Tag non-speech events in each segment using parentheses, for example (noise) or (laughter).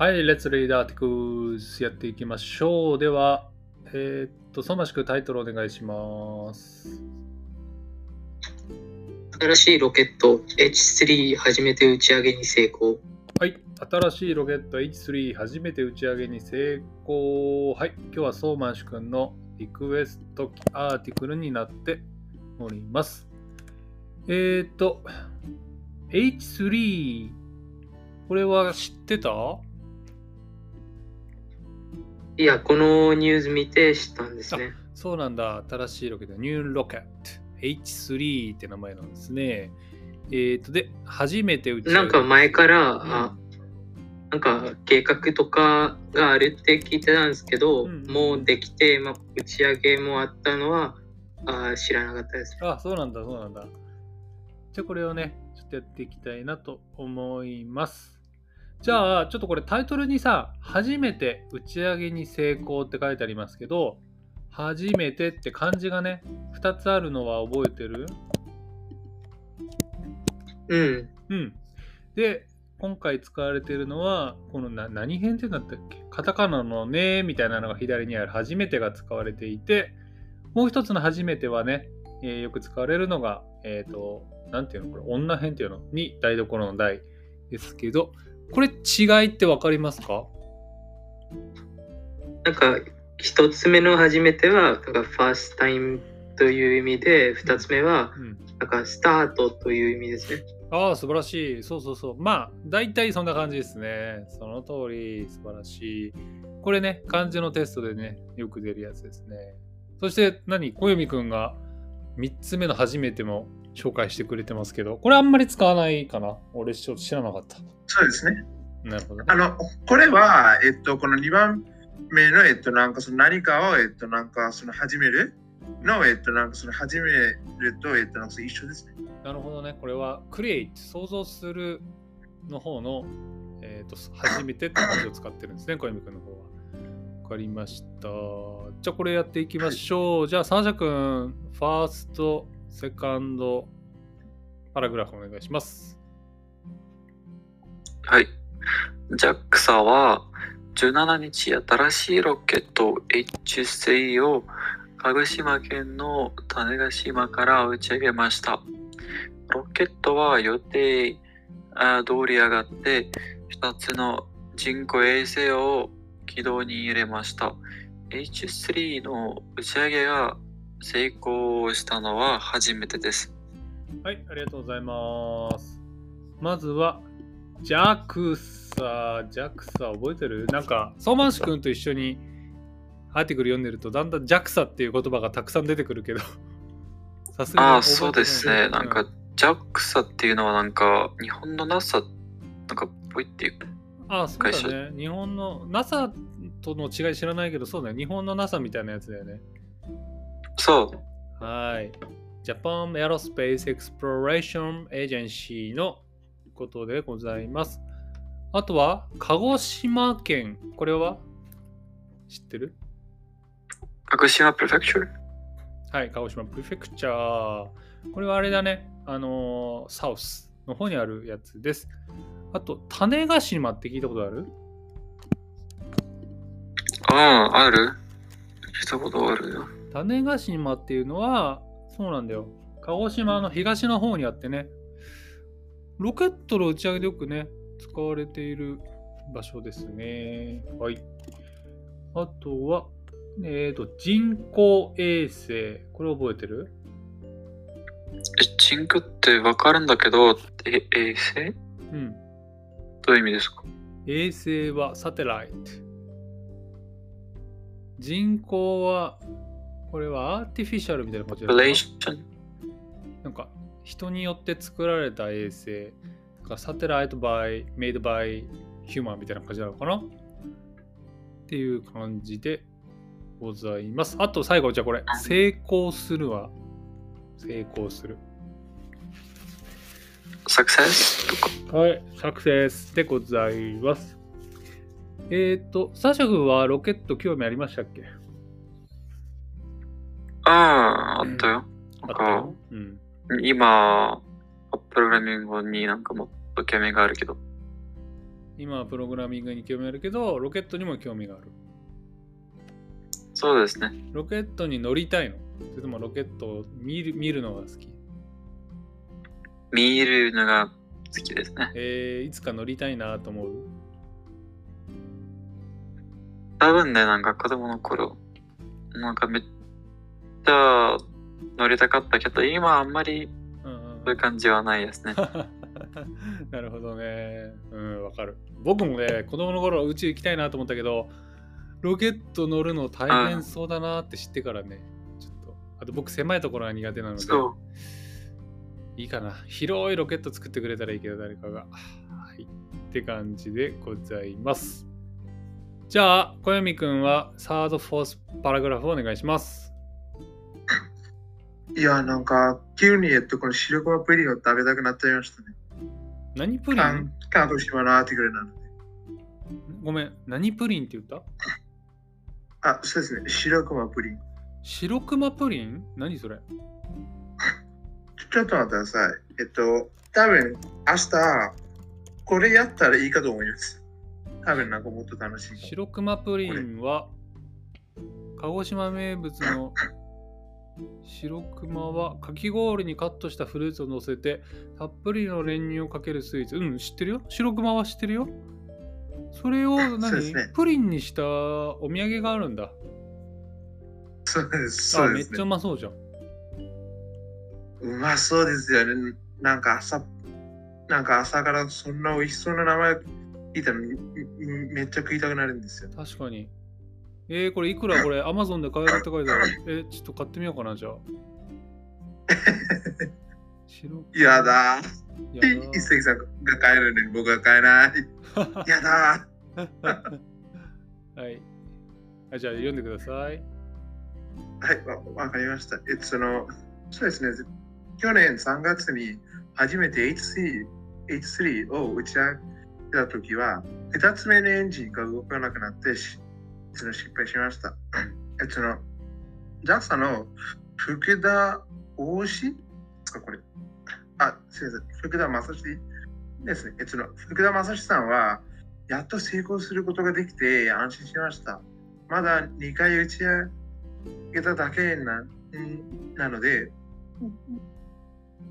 はい、Let's Read Articles やっていきましょう。では、えーっと、相馬しくタイトルお願いします。新しいロケット H3 初めて打ち上げに成功。はい、新しいロケット H3 初めて打ち上げに成功。はい、今日は相馬しくんのリクエストアーティクルになっております。えーっと、H3、これは知ってた？いや、このニュース見て知ったんですね。そうなんだ。新しいロケット、ニューロケット H3 って名前なんですね。えっ、と、で、初めて打ちなんか前から、うんあなんか計画とかがあるって聞いてたんですけど、うんもうできて、まあ、打ち上げもあったのはあ知らなかったです。あ、そうなんだ、そうなんだ。じゃあ、これをね、ちょっとやっていきたいなと思います。じゃあ、ちょっとこれタイトルにさ、初めて打ち上げに成功って書いてありますけど、初めてって漢字がね、2つあるのは覚えてる？うん。うん。で、今回使われているのは、このな何編ってなったっけ？カタカナのねみたいなのが左にある。初めてが使われていて、もう一つの初めてはね、えーよく使われるのが、えっ、と、なんていうの？これ、女編っていうの？に台所の台ですけど、これ違いってわかりますか？なんか一つ目の初めては、なんかファーストタイムという意味で、二つ目は、うん。なんかスタートという意味ですね。ああ、素晴らしい。そうそうそう。まあ、大体そんな感じですね。その通り、素晴らしい。これね、漢字のテストでね、よく出るやつですね。そして何、小読くんが3つ目の初めても紹介してくれてますけど、これあんまり使わないかな俺ちょっと知らなかった。そうですね。なるほど。あの、これは、えっと、この2番目の、えっと、なんかその何かを、えっと、なんかその始めるの、えっと、なんかその始めると、えっと、なんか一緒ですね。なるほどね。これは create、想像するの方の、えっ、と、初めてって漢字を使ってるんですね、小読くんの方かりました。じゃあこれやっていきましょう。じゃあ、サーシャ君、ファースト、セカンド、パラグラフお願いします。はい。JAXA は17日新しいロケット H3 を鹿児島県の種子島から打ち上げました。ロケットは予定あ通り上がって2つの人工衛星を軌道に入れました。H3 の打ち上げが成功したのは初めてです。はい、ありがとうございます。まずは、JAXA、JAXA 覚えてる？なんか、相馬市君と一緒にアーティクル読んでると、だんだん JAXA っていう言葉がたくさん出てくるけど、(laughs) さすがああ、そうですね。なんか、JAXA っていうのはなんか、日本の NASA なんかっぽいっていう。ああ、そうだね。日本の NASA との違い知らないけど、そうだね。日本の NASA みたいなやつだよね。そう。はい。Japan Aerospace Exploration Agency のことでございます。あとは、鹿児島県。これは？知ってる？鹿児島プレフェクチューはい、鹿児島プレフェクチャー。これはあれだね。あのーサウスの方にあるやつです。あと、種子島って聞いたことある？ああ、ある聞いたことあるよ。種子島っていうのは、そうなんだよ。鹿児島の東の方にあってね、ロケットの打ち上げでよくね、使われている場所ですね。はい。あとは、えっ、と、人工衛星。これ覚えてる？え、チンクってわかるんだけど、え、衛星？うん。どういう意味ですか？衛星はサテライト。人工は、これはアーティフィシャルみたいな感じなんか人によって作られた衛星。がサテライト by made by human みたいな感じなのかな？っていう感じでございます。あと最後じゃあこれ。成功するは？成功する。サクセス？とか。はい、サクセスでございます。えっ、と、サシャ君はロケット興味ありましたっけ？ああ、あったよ。なんかよ。うん。今、プログラミングになんかもっと興味があるけど。今はプログラミングに興味あるけど、ロケットにも興味がある。そうですね。ロケットに乗りたいのそれともロケットを見る見るのが好き見るのが好きですね。えー、いつか乗りたいなと思う多分ね、なんか子供の頃、なんかめっちゃ乗りたかったけど、今あんまりそういう感じはないですね。(laughs) なるほどね。うん、わかる。僕もね、子供の頃宇宙行きたいなと思ったけど、ロケット乗るの大変そうだなって知ってからね、ちょっと。あと僕狭いところが苦手なので、そう。いいかな。広いロケット作ってくれたらいいけど、誰かが。はい。って感じでございます。じゃあ、小読くんはサード、フォースパラグラフをお願いします。いや、なんか、急に、えっと、この白熊プリンを食べたくなっちゃいましたね。何プリン？関関東島のアーティクルなので。ごめん、何プリンって言った？あ、そうですね。白熊プリン。白熊プリ？ン何それ？ちょっと待ってください。えっと、多分明日、これやったらいいかと思います。多分なんかもっと楽しい。白熊プリンは鹿児島名物の (laughs) 白熊はかき氷にカットしたフルーツを乗せてたっぷりの練乳をかけるスイーツうん知ってるよ白熊は知ってるよそれを (laughs) 何、ねプリンにしたお土産があるんだそうです。あそうですね。めっちゃうまそうじゃんうまそうですよね。なんか朝、なんか朝からそんな美味しそうな名前聞いたらめめっちゃ食いたくなるんですよ。確かにえー、これいくら？これアマゾンで買えるって書いてあるえちょっと買ってみようかなじゃあ (laughs) 白やだ。一石さんが買えるのに僕は買えない。(laughs) やだ (laughs) はい。あじゃあ読んでください。ー。はい、わわかりました。えっと、その、そうですね。去年3月に初めて H3, H3 を打ち上げたときは、2つ目のエンジンが動かなくなってし、その失敗しました。え、その、JAXA の福田大志ですか、これ。あ、すみません。福田正史ですね。その福田正史さんは、やっと成功することができて安心しました。まだ2回打ち上げただけななので、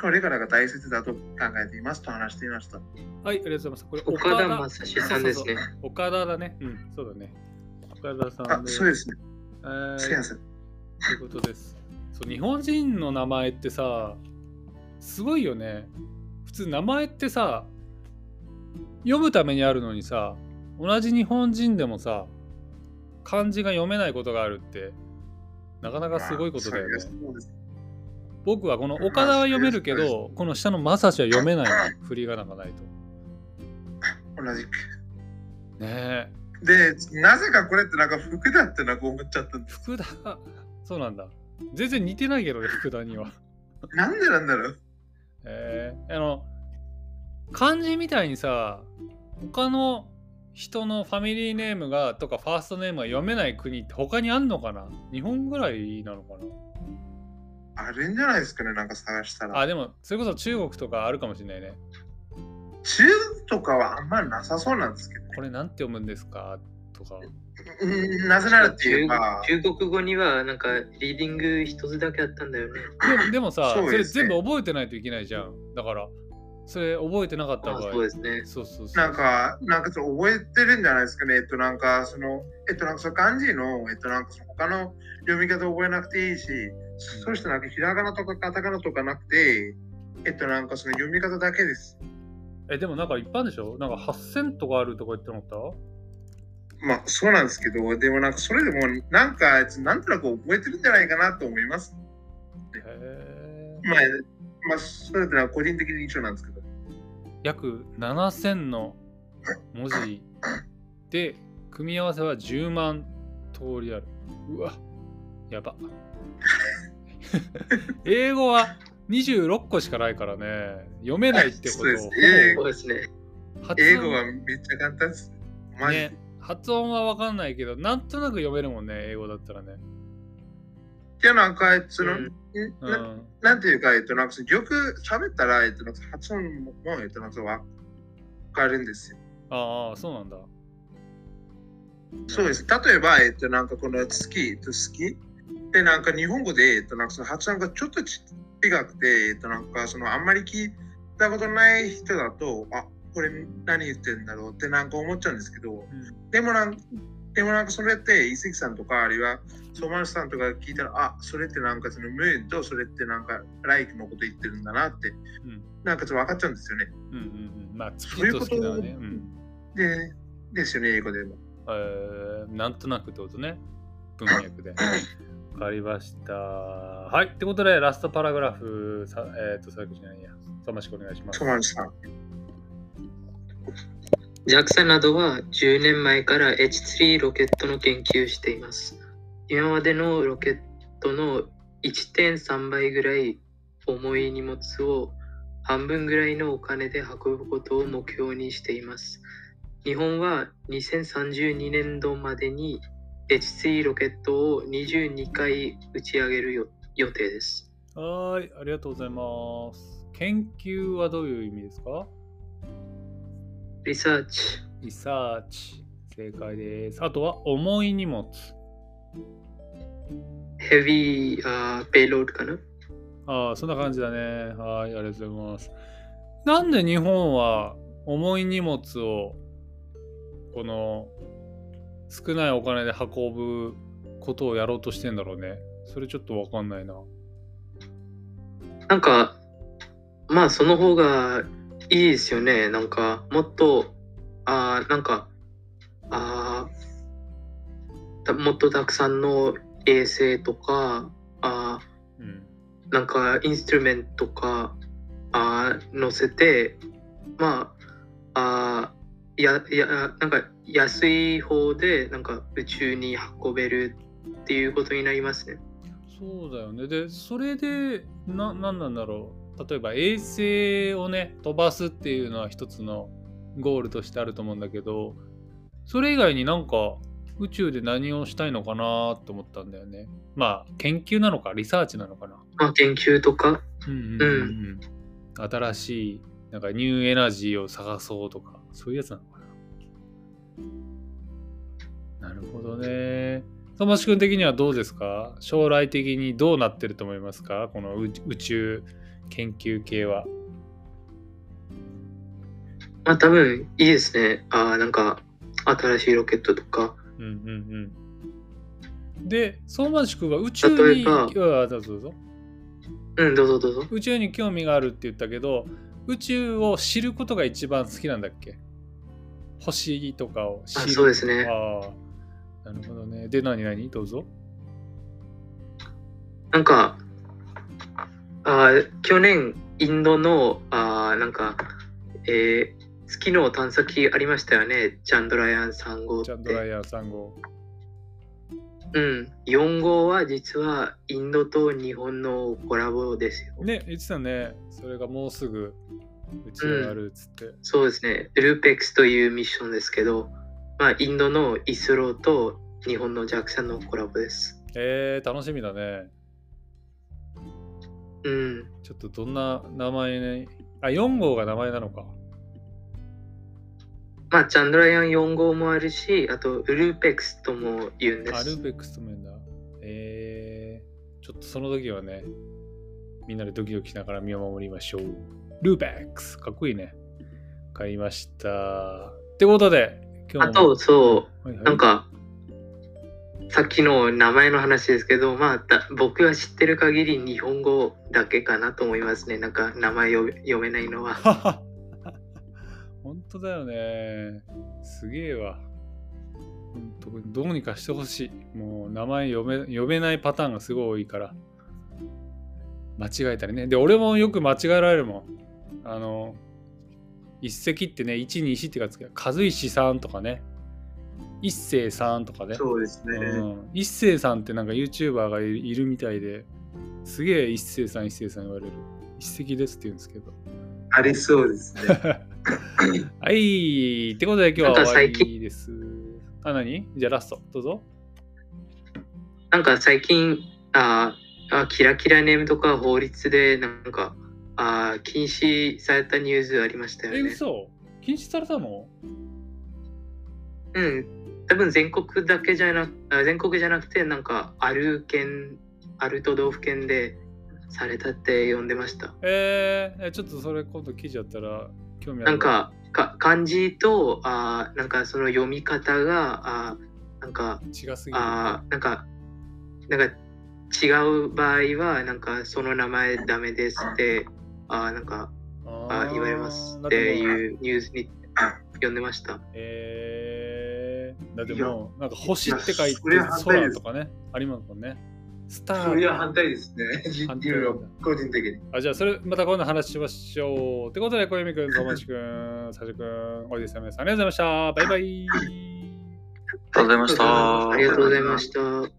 これからが大切だと考えていますと話していました。はい、ありがとうございます。これ岡田正史さんですねそうそうそう岡田だね。うん、そうだね。岡田さあん、で。そうですね。えーすみません。ということです。そう日本人の名前ってさ、すごいよね。普通名前ってさ、読むためにあるのにさ、同じ日本人でもさ、漢字が読めないことがあるって、なかなかすごいことだよね。まあそうです僕はこの岡田は読めるけど、この下の正志は読めないの。振り仮名がないと。同じく。ねえ。で、なぜかこれってなんか福田ってなんか思っちゃったんです。福田、(laughs) そうなんだ。全然似てないけどね、福田には。なんでなんだろうえー、あの、漢字みたいにさ、他の人のファミリーネームがとかファーストネームが読めない国って他にあんのかな？日本ぐらいなのかあるんじゃないですかね、なんか探したら。なあ、でも、それこそ中国とかあるかもしれないね。中とかはあんまりなさそうなんですけど、ねこれなんて読むんですか？とか。うん。なぜならって言えば、中中国語にはなんかリーディング一つだけあったんだよね。でもでもさ、それそうですね全部覚えてないといけないじゃん。だから、それ覚えてなかったあ場合。そうですね。そうそうそう。なんか、なんか覚えてるんじゃないですかね。えっと、なんか、その、えっと、なんかその漢字の、えっと、なんかその他の読み方覚えなくていいし、そうしてなんかひらがなとかカタカナとかなくて、えっと、なんかその読み方だけです。え、でもなんか一般でしょ？なんか8000とかあるとか言ってなかった？まあ、そうなんですけど、でもなんかそれでも、なんか、なんとなく覚えてるんじゃないかなと思います。へー。まあ、まあ、それってのは個人的に一緒なんですけど。約7000の文字で組み合わせは10万通りある。うわやば (laughs) 英語は26個しかないからね読めないってことそうです英語ですね。発英語は音めっちゃ簡単です。マジで。ね発音は分かんないけどなんとなく読めるもんね英語だったらねじゃあなんか、その、うんうなんなんていうか、えっと、なんかそのよく喋ったら、えっと、なんか発音も、えっと、なんかわかるんですよ。ああ、そうなんだ。そうです。例えば、えっと、なんかこの月、えっと、月で、なんか日本語で、えっと、なんかその発音がちょっとち違くて、えっと、なんかそのあんまり聞いたことない人だと、あ、これ何言ってんだろうってなんか思っちゃうんですけど、でもなんでもなんかそれって、伊関さんとか、あるいはソマルさんとか聞いたら、あ、それってなんかそのムーンとそれってなんかライクのこと言ってるんだなって、うんなんかちょっと分かっちゃうんですよね。うんうんうん。まあ、月そういうことだね。うん。で、ですよね、英語でも。えー、なんとなくってことね。文脈で。(laughs) わかりました。はい。ってことで、ラストパラグラフ、さえっ、と、佐々木じゃないや。さましくお願いしますソ。マルさ。などは10年前から H3 ロケットの研究しています。今までのロケットの1.3倍ぐらい重い荷物を半分ぐらいのお金で運ぶことを目標にしています。日本は2032年度までに H3 ロケットを22回打ち上げるよ予定です。はーい。ありがとうございます。研究はどういう意味ですか？ research、research。正解です。あとは、重い荷物。 heavy あー payload かな？ああ、そんな感じだね。はい、ありがとうございます。なんで日本は重い荷物をこの少ないお金で運ぶことをやろうとしてんだろうね。それちょっとわかんないな。なんか、まあその方がいいですよね。なんか、もっと、あーなんか、あーたもっとたくさんの衛星とか、あうん。ーなんかインストゥルメントとか、あー乗せて、まあ、あーや、や、なんか安い方で、なんか宇宙に運べるっていうことになりますね。そうだよね。で、それで、な、なんなんだろう。例えば衛星をね、飛ばすっていうのは一つのゴールとしてあると思うんだけど、それ以外になんか宇宙で何をしたいのかなと思ったんだよね。まあ、研究なのか、リサーチなのかな。まあ研究とか、うんうんうんうん。新しい、なんかニューエナジーを探そうとか、そういうやつなのかな。なるほどね。ともし君的にはどうですか？将来的にどうなってると思いますか？この宇宇宙研究系は。まあ多分いいですね。あーなんか新しいロケットとか。うんうんうん。で、相馬市君は宇宙に、どうぞうん、どうぞどうぞ。宇宙に興味があるって言ったけど、宇宙を知ることが一番好きなんだっけ？星とかを知る。あそうですねなるほどね。で、何何？どうぞ。なんか、あー去年、インドの、あーなんか、えー月の探査機ありましたよね。チャンドラヤン3号。チャンドライアン3号。うん。4号は実はインドと日本のコラボですよ。ね、言ってたね。それがもうすぐ打ち上がるっつって。そうですね。ルーペックスというミッションですけど、まあ、インドのイスローと日本の JAXA のコラボです。えー、楽しみだね。うん。ちょっとどんな名前ね。あ、4号が名前なのか。まあ、チャンドラヤン4号もあるし、あと、ルーペックスとも言うんであ、ルすー。ペックスとも言うんだ。えー、ちょっとその時はね、みんなでドキドキしながら見守りましょう。ルーペックス、かっこいいね。わかりました。ってことで、今日も。あと、そう、はいはい、なんか、さっきの名前の話ですけど、まあ、だ僕が知ってる限り日本語だけかなと思いますね。なんか、名前読め読めないのは。(laughs) 本当だよね。すげえわ。どうにかしてほしい。もう名前読め読めないパターンがすごい多いから。間違えたりね。で、俺もよく間違えられるもん。あの、一石ってね、一に石ってかつけ和石さんとかね。一星さんとかね。そうですね。うん、一星さんってなんか YouTuber がいいるみたいですげえ一星さん一星さん言われる一石ですって言うんですけどありそうですね。(laughs) はいってことで今日は終わ最近。りです。あ何？じゃあラストどうぞ。なんか最近、ああキラキラネームとか法律で、なんか、あ禁止されたニュースありましたよね。え嘘？禁止されたの？うん、多分全国だけじゃなあ全国じゃなくて、なんか、ある県、ある都道府県でされたって読んでました。えー、えちょっとそれ今度記事あったら興味ある？わなんか、か漢字と、あーなんかその読み方が、あーなんか、違すぎる。あーなんか、なんか違う場合は、なんかその名前ダメですって、あーなんか、あ言われますだっていうニュースに読んでました。えー、だってもう、なんか星って書いて空とかね、ありますもんね。スタそれはー。反対ですね。(laughs) 反対個人的に。あじゃあ、それまた今度話しましょう。ってことで、小泉くん、相馬市くん、(laughs) 佐治くん、おじさん、皆さん、ありがとうございました。バイバイ。ありがとうございました。ありがとうございました。